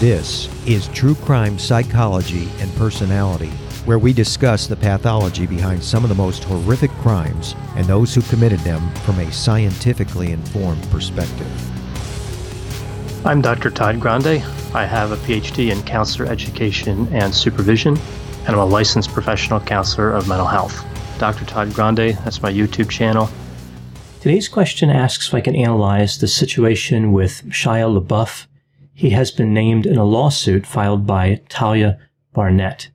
This is True Crime Psychology and Personality, where we discuss the pathology behind some of the most horrific crimes and those who committed them from a scientifically informed perspective. I'm Dr. Todd Grande. I have a PhD in counselor education and supervision, and I'm a licensed professional counselor of mental health. Dr. Todd Grande, that's my YouTube channel. Today's question asks if I can analyze the situation with Shia LaBeouf he has been named in a lawsuit filed by Tahliah Barnett.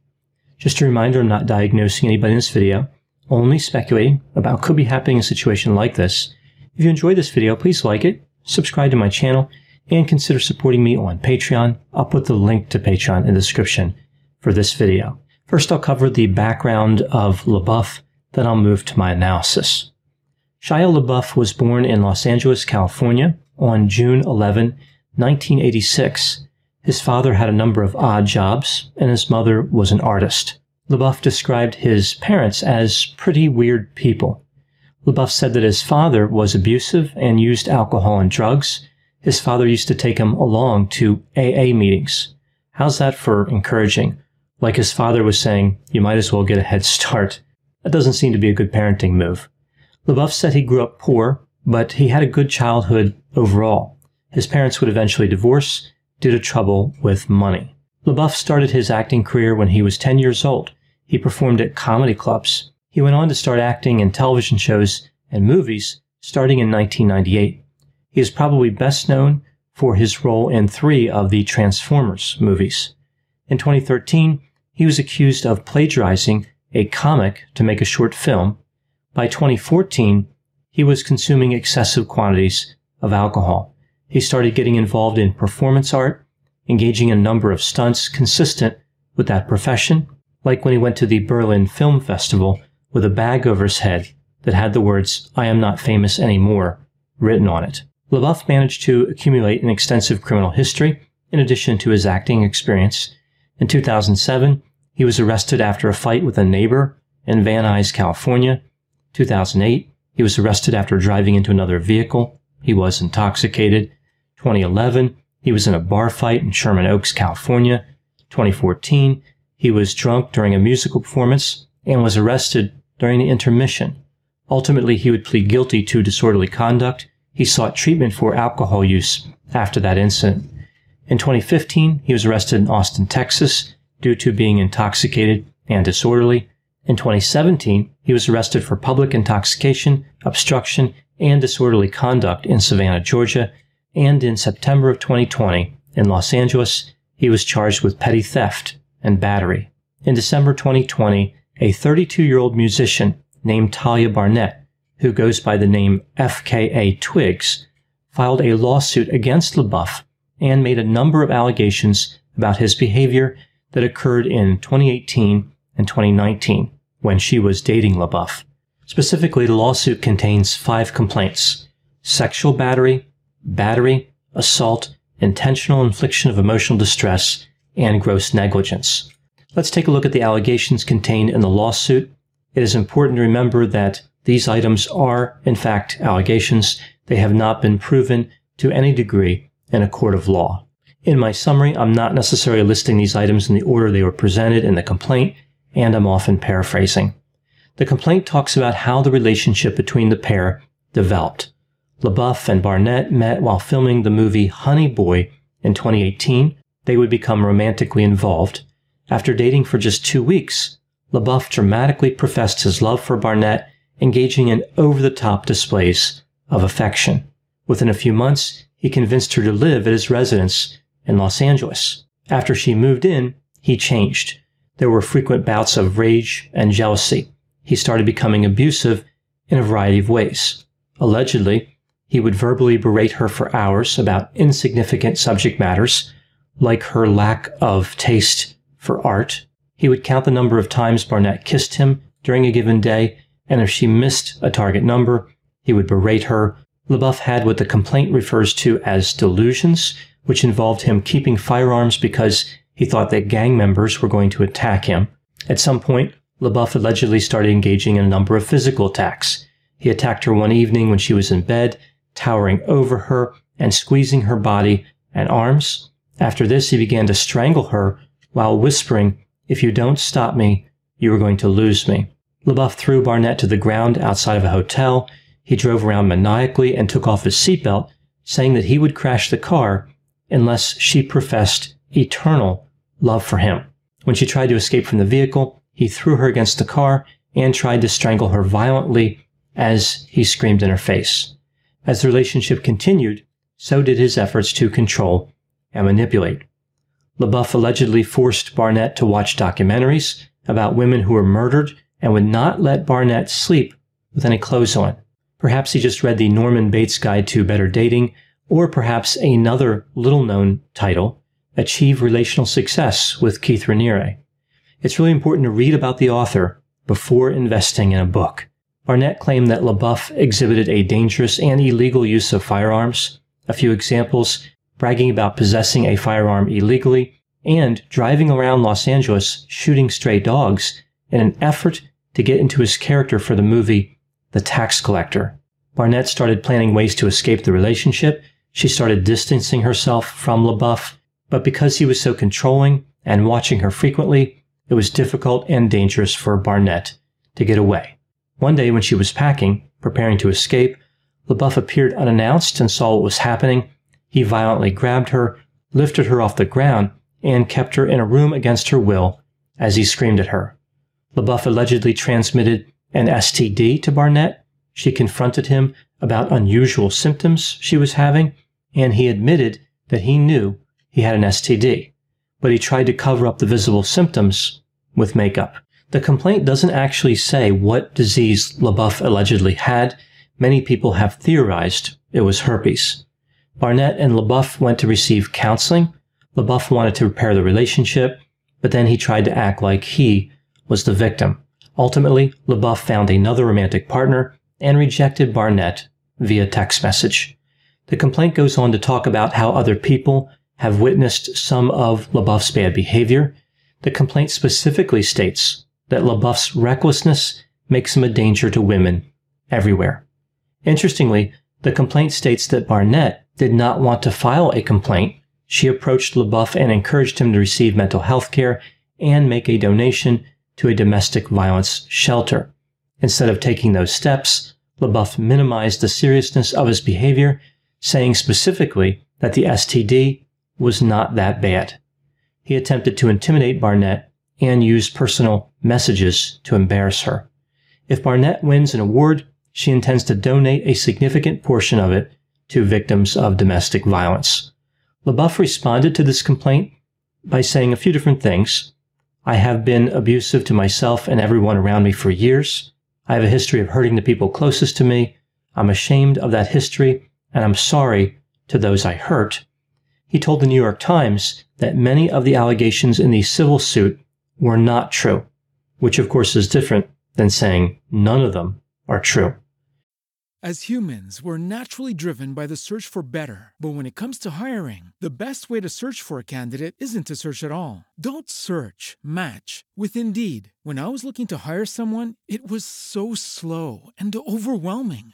Just a reminder, I'm not diagnosing anybody in this video, only speculating about what could be happening in a situation like this. If you enjoyed this video, please like it, subscribe to my channel, and consider supporting me on Patreon. I'll put the link to Patreon in the description for this video. First, I'll cover the background of LaBeouf, then I'll move to my analysis. Shia LaBeouf was born in Los Angeles, California on June 11, 1986, his father had a number of odd jobs, and his mother was an artist. LaBeouf described his parents as pretty weird people. LaBeouf said that his father was abusive and used alcohol and drugs. His father used to take him along to AA meetings. How's that for encouraging? Like his father was saying, you might as well get a head start. That doesn't seem to be a good parenting move. LaBeouf said he grew up poor, but he had a good childhood overall. His parents would eventually divorce due to trouble with money. LaBeouf started his acting career when he was 10 years old. He performed at comedy clubs. He went on to start acting in television shows and movies starting in 1998. He is probably best known for his role in three of the Transformers movies. In 2013, he was accused of plagiarizing a comic to make a short film. By 2014, he was consuming excessive quantities of alcohol. He started getting involved in performance art, engaging in a number of stunts consistent with that profession, like when he went to the Berlin Film Festival with a bag over his head that had the words, I am not famous anymore, written on it. LaBeouf managed to accumulate an extensive criminal history in addition to his acting experience. In 2007, he was arrested after a fight with a neighbor in Van Nuys, California. 2008, he was arrested after driving into another vehicle. He was intoxicated. 2011, he was in a bar fight in Sherman Oaks, California. 2014, he was drunk during a musical performance and was arrested during the intermission. Ultimately, he would plead guilty to disorderly conduct. He sought treatment for alcohol use after that incident. In 2015, he was arrested in Austin, Texas, due to being intoxicated and disorderly. In 2017, he was arrested for public intoxication, obstruction, and disorderly conduct in Savannah, Georgia, and in September of 2020 in Los Angeles, he was charged with petty theft and battery. In December 2020, a 32 year old musician named Tahliah Barnett, who goes by the name FKA Twigs, filed a lawsuit against LaBeouf and made a number of allegations about his behavior that occurred in 2018 and 2019 when she was dating LaBeouf. Specifically, the lawsuit contains five complaints sexual battery, battery, assault, intentional infliction of emotional distress, and gross negligence. Let's take a look at the allegations contained in the lawsuit. It is important to remember that these items are, in fact, allegations. They have not been proven to any degree in a court of law. In my summary, I'm not necessarily listing these items in the order they were presented in the complaint, and I'm often paraphrasing. The complaint talks about how the relationship between the pair developed. LaBeouf and Barnett met while filming the movie Honey Boy in 2018. They would become romantically involved. After dating for just two weeks, LaBeouf dramatically professed his love for Barnett, engaging in over the top displays of affection. Within a few months, he convinced her to live at his residence in Los Angeles. After she moved in, he changed. There were frequent bouts of rage and jealousy. He started becoming abusive in a variety of ways. Allegedly, he would verbally berate her for hours about insignificant subject matters, like her lack of taste for art. He would count the number of times Barnett kissed him during a given day, and if she missed a target number, he would berate her. LaBeouf had what the complaint refers to as delusions, which involved him keeping firearms because he thought that gang members were going to attack him. At some point, LaBeouf allegedly started engaging in a number of physical attacks. He attacked her one evening when she was in bed, towering over her and squeezing her body and arms. After this, he began to strangle her while whispering, If you don't stop me, you are going to lose me. LaBeouf threw Barnett to the ground outside of a hotel. He drove around maniacally and took off his seatbelt, saying that he would crash the car unless she professed eternal love for him. When she tried to escape from the vehicle, he threw her against the car and tried to strangle her violently as he screamed in her face. As the relationship continued, so did his efforts to control and manipulate. LaBeouf allegedly forced Barnett to watch documentaries about women who were murdered and would not let Barnett sleep with any clothes on. Perhaps he just read the Norman Bates Guide to Better Dating, or perhaps another little known title, Achieve Relational Success with Keith Raniere. It's really important to read about the author before investing in a book. Barnett claimed that LaBeouf exhibited a dangerous and illegal use of firearms. A few examples bragging about possessing a firearm illegally and driving around Los Angeles shooting stray dogs in an effort to get into his character for the movie The Tax Collector. Barnett started planning ways to escape the relationship. She started distancing herself from LaBeouf, but because he was so controlling and watching her frequently, it was difficult and dangerous for Barnett to get away. One day when she was packing, preparing to escape, LaBeouf appeared unannounced and saw what was happening. He violently grabbed her, lifted her off the ground, and kept her in a room against her will as he screamed at her. LaBeouf allegedly transmitted an STD to Barnett. She confronted him about unusual symptoms she was having, and he admitted that he knew he had an STD, but he tried to cover up the visible symptoms with makeup. The complaint doesn't actually say what disease LaBeouf allegedly had. Many people have theorized it was herpes. Barnett and LaBeouf went to receive counseling. LaBeouf wanted to repair the relationship, but then he tried to act like he was the victim. Ultimately, LaBeouf found another romantic partner and rejected Barnett via text message. The complaint goes on to talk about how other people have witnessed some of LaBeouf's bad behavior. The complaint specifically states that LaBeouf's recklessness makes him a danger to women everywhere. Interestingly, the complaint states that Barnett did not want to file a complaint. She approached LaBeouf and encouraged him to receive mental health care and make a donation to a domestic violence shelter. Instead of taking those steps, LaBeouf minimized the seriousness of his behavior, saying specifically that the STD was not that bad. He attempted to intimidate Barnett and used personal messages to embarrass her. If Barnett wins an award, she intends to donate a significant portion of it to victims of domestic violence. LaBeouf responded to this complaint by saying a few different things. I have been abusive to myself and everyone around me for years. I have a history of hurting the people closest to me. I'm ashamed of that history and I'm sorry to those I hurt. He told the New York Times that many of the allegations in the civil suit were not true, which of course is different than saying none of them are true. As humans, we're naturally driven by the search for better. But when it comes to hiring, the best way to search for a candidate isn't to search at all. Don't search, match with Indeed. When I was looking to hire someone, it was so slow and overwhelming.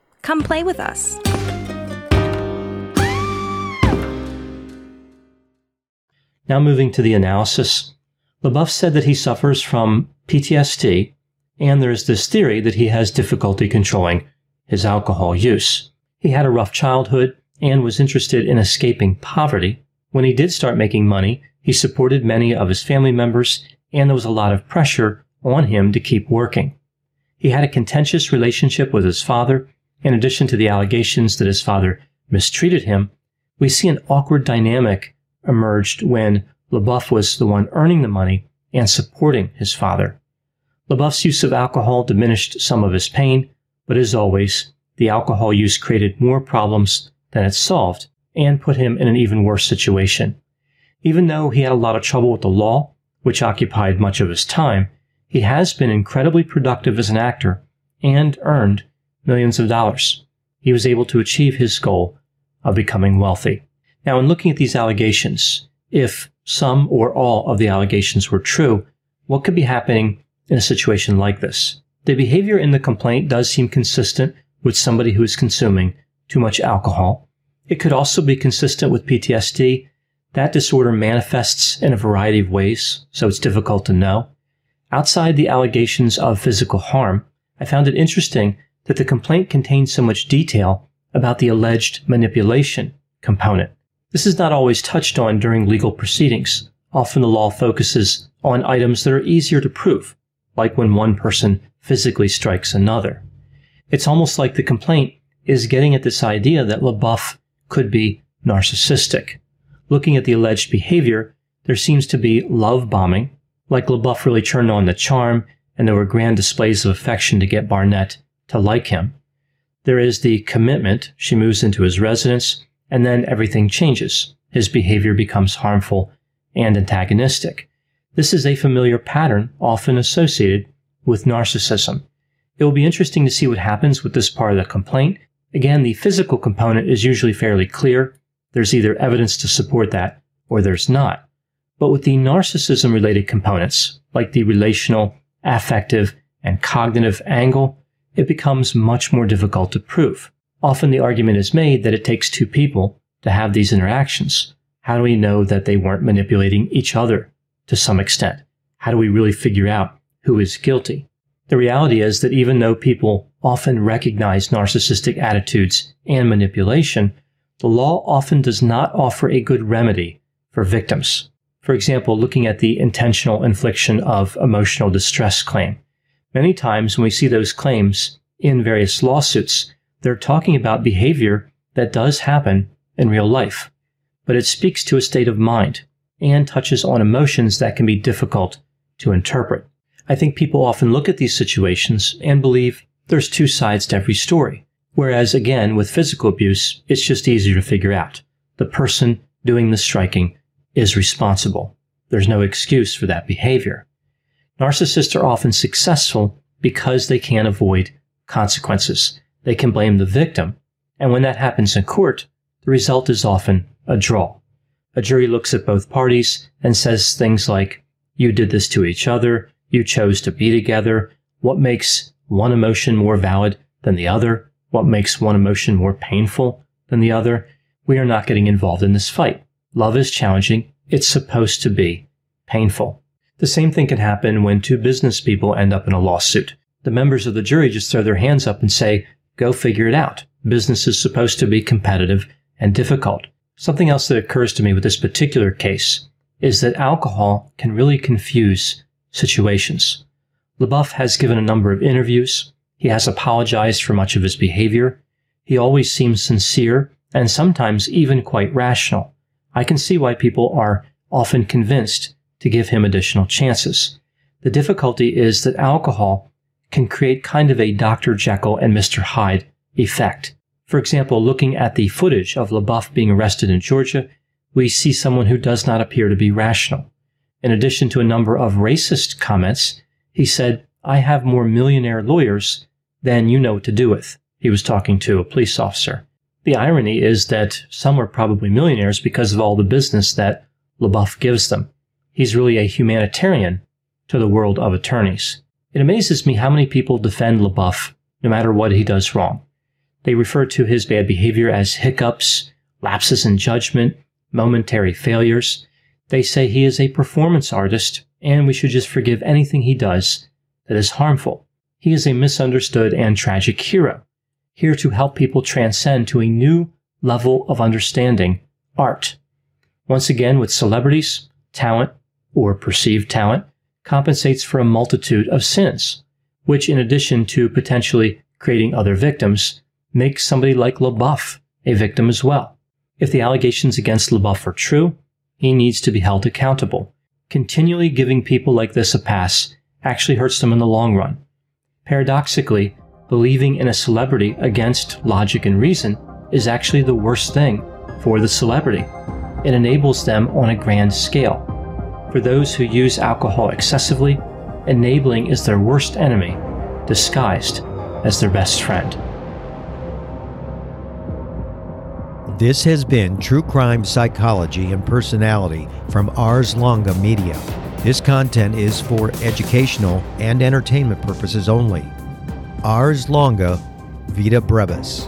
Come play with us. Now moving to the analysis, LaBeouf said that he suffers from PTSD, and there is this theory that he has difficulty controlling his alcohol use. He had a rough childhood and was interested in escaping poverty. When he did start making money, he supported many of his family members, and there was a lot of pressure on him to keep working. He had a contentious relationship with his father. In addition to the allegations that his father mistreated him, we see an awkward dynamic emerged when LaBeouf was the one earning the money and supporting his father. LaBeouf's use of alcohol diminished some of his pain, but as always, the alcohol use created more problems than it solved and put him in an even worse situation. Even though he had a lot of trouble with the law, which occupied much of his time, he has been incredibly productive as an actor and earned millions of dollars. He was able to achieve his goal of becoming wealthy. Now, in looking at these allegations, if some or all of the allegations were true, what could be happening in a situation like this? The behavior in the complaint does seem consistent with somebody who is consuming too much alcohol. It could also be consistent with PTSD. That disorder manifests in a variety of ways, so it's difficult to know. Outside the allegations of physical harm, I found it interesting that the complaint contains so much detail about the alleged manipulation component. This is not always touched on during legal proceedings. Often the law focuses on items that are easier to prove, like when one person physically strikes another. It's almost like the complaint is getting at this idea that LaBeouf could be narcissistic. Looking at the alleged behavior, there seems to be love bombing, like LaBeouf really turned on the charm and there were grand displays of affection to get Barnett to like him. There is the commitment. She moves into his residence, and then everything changes. His behavior becomes harmful and antagonistic. This is a familiar pattern often associated with narcissism. It will be interesting to see what happens with this part of the complaint. Again, the physical component is usually fairly clear. There's either evidence to support that or there's not. But with the narcissism related components, like the relational, affective, and cognitive angle, it becomes much more difficult to prove. Often the argument is made that it takes two people to have these interactions. How do we know that they weren't manipulating each other to some extent? How do we really figure out who is guilty? The reality is that even though people often recognize narcissistic attitudes and manipulation, the law often does not offer a good remedy for victims. For example, looking at the intentional infliction of emotional distress claim. Many times when we see those claims in various lawsuits, they're talking about behavior that does happen in real life, but it speaks to a state of mind and touches on emotions that can be difficult to interpret. I think people often look at these situations and believe there's two sides to every story. Whereas again, with physical abuse, it's just easier to figure out. The person doing the striking is responsible. There's no excuse for that behavior. Narcissists are often successful because they can't avoid consequences. They can blame the victim. And when that happens in court, the result is often a draw. A jury looks at both parties and says things like, you did this to each other, you chose to be together, what makes one emotion more valid than the other, what makes one emotion more painful than the other. We are not getting involved in this fight. Love is challenging. It's supposed to be painful. The same thing can happen when two business people end up in a lawsuit. The members of the jury just throw their hands up and say, go figure it out. Business is supposed to be competitive and difficult. Something else that occurs to me with this particular case is that alcohol can really confuse situations. LaBeouf has given a number of interviews. He has apologized for much of his behavior. He always seems sincere and sometimes even quite rational. I can see why people are often convinced to give him additional chances. The difficulty is that alcohol can create kind of a Dr. Jekyll and Mr. Hyde effect. For example, looking at the footage of LaBeouf being arrested in Georgia, we see someone who does not appear to be rational. In addition to a number of racist comments, he said, I have more millionaire lawyers than you know what to do with. He was talking to a police officer. The irony is that some are probably millionaires because of all the business that LaBeouf gives them. He's really a humanitarian to the world of attorneys. It amazes me how many people defend LaBeouf no matter what he does wrong. They refer to his bad behavior as hiccups, lapses in judgment, momentary failures. They say he is a performance artist and we should just forgive anything he does that is harmful. He is a misunderstood and tragic hero, here to help people transcend to a new level of understanding art. Once again, with celebrities, talent, or perceived talent, compensates for a multitude of sins, which, in addition to potentially creating other victims, makes somebody like LaBeouf a victim as well. If the allegations against LaBeouf are true, he needs to be held accountable. Continually giving people like this a pass actually hurts them in the long run. Paradoxically, believing in a celebrity against logic and reason is actually the worst thing for the celebrity. It enables them on a grand scale. For those who use alcohol excessively, enabling is their worst enemy, disguised as their best friend. This has been True Crime Psychology and Personality from Ars Longa Media. This content is for educational and entertainment purposes only. Ars Longa Vita Brevis.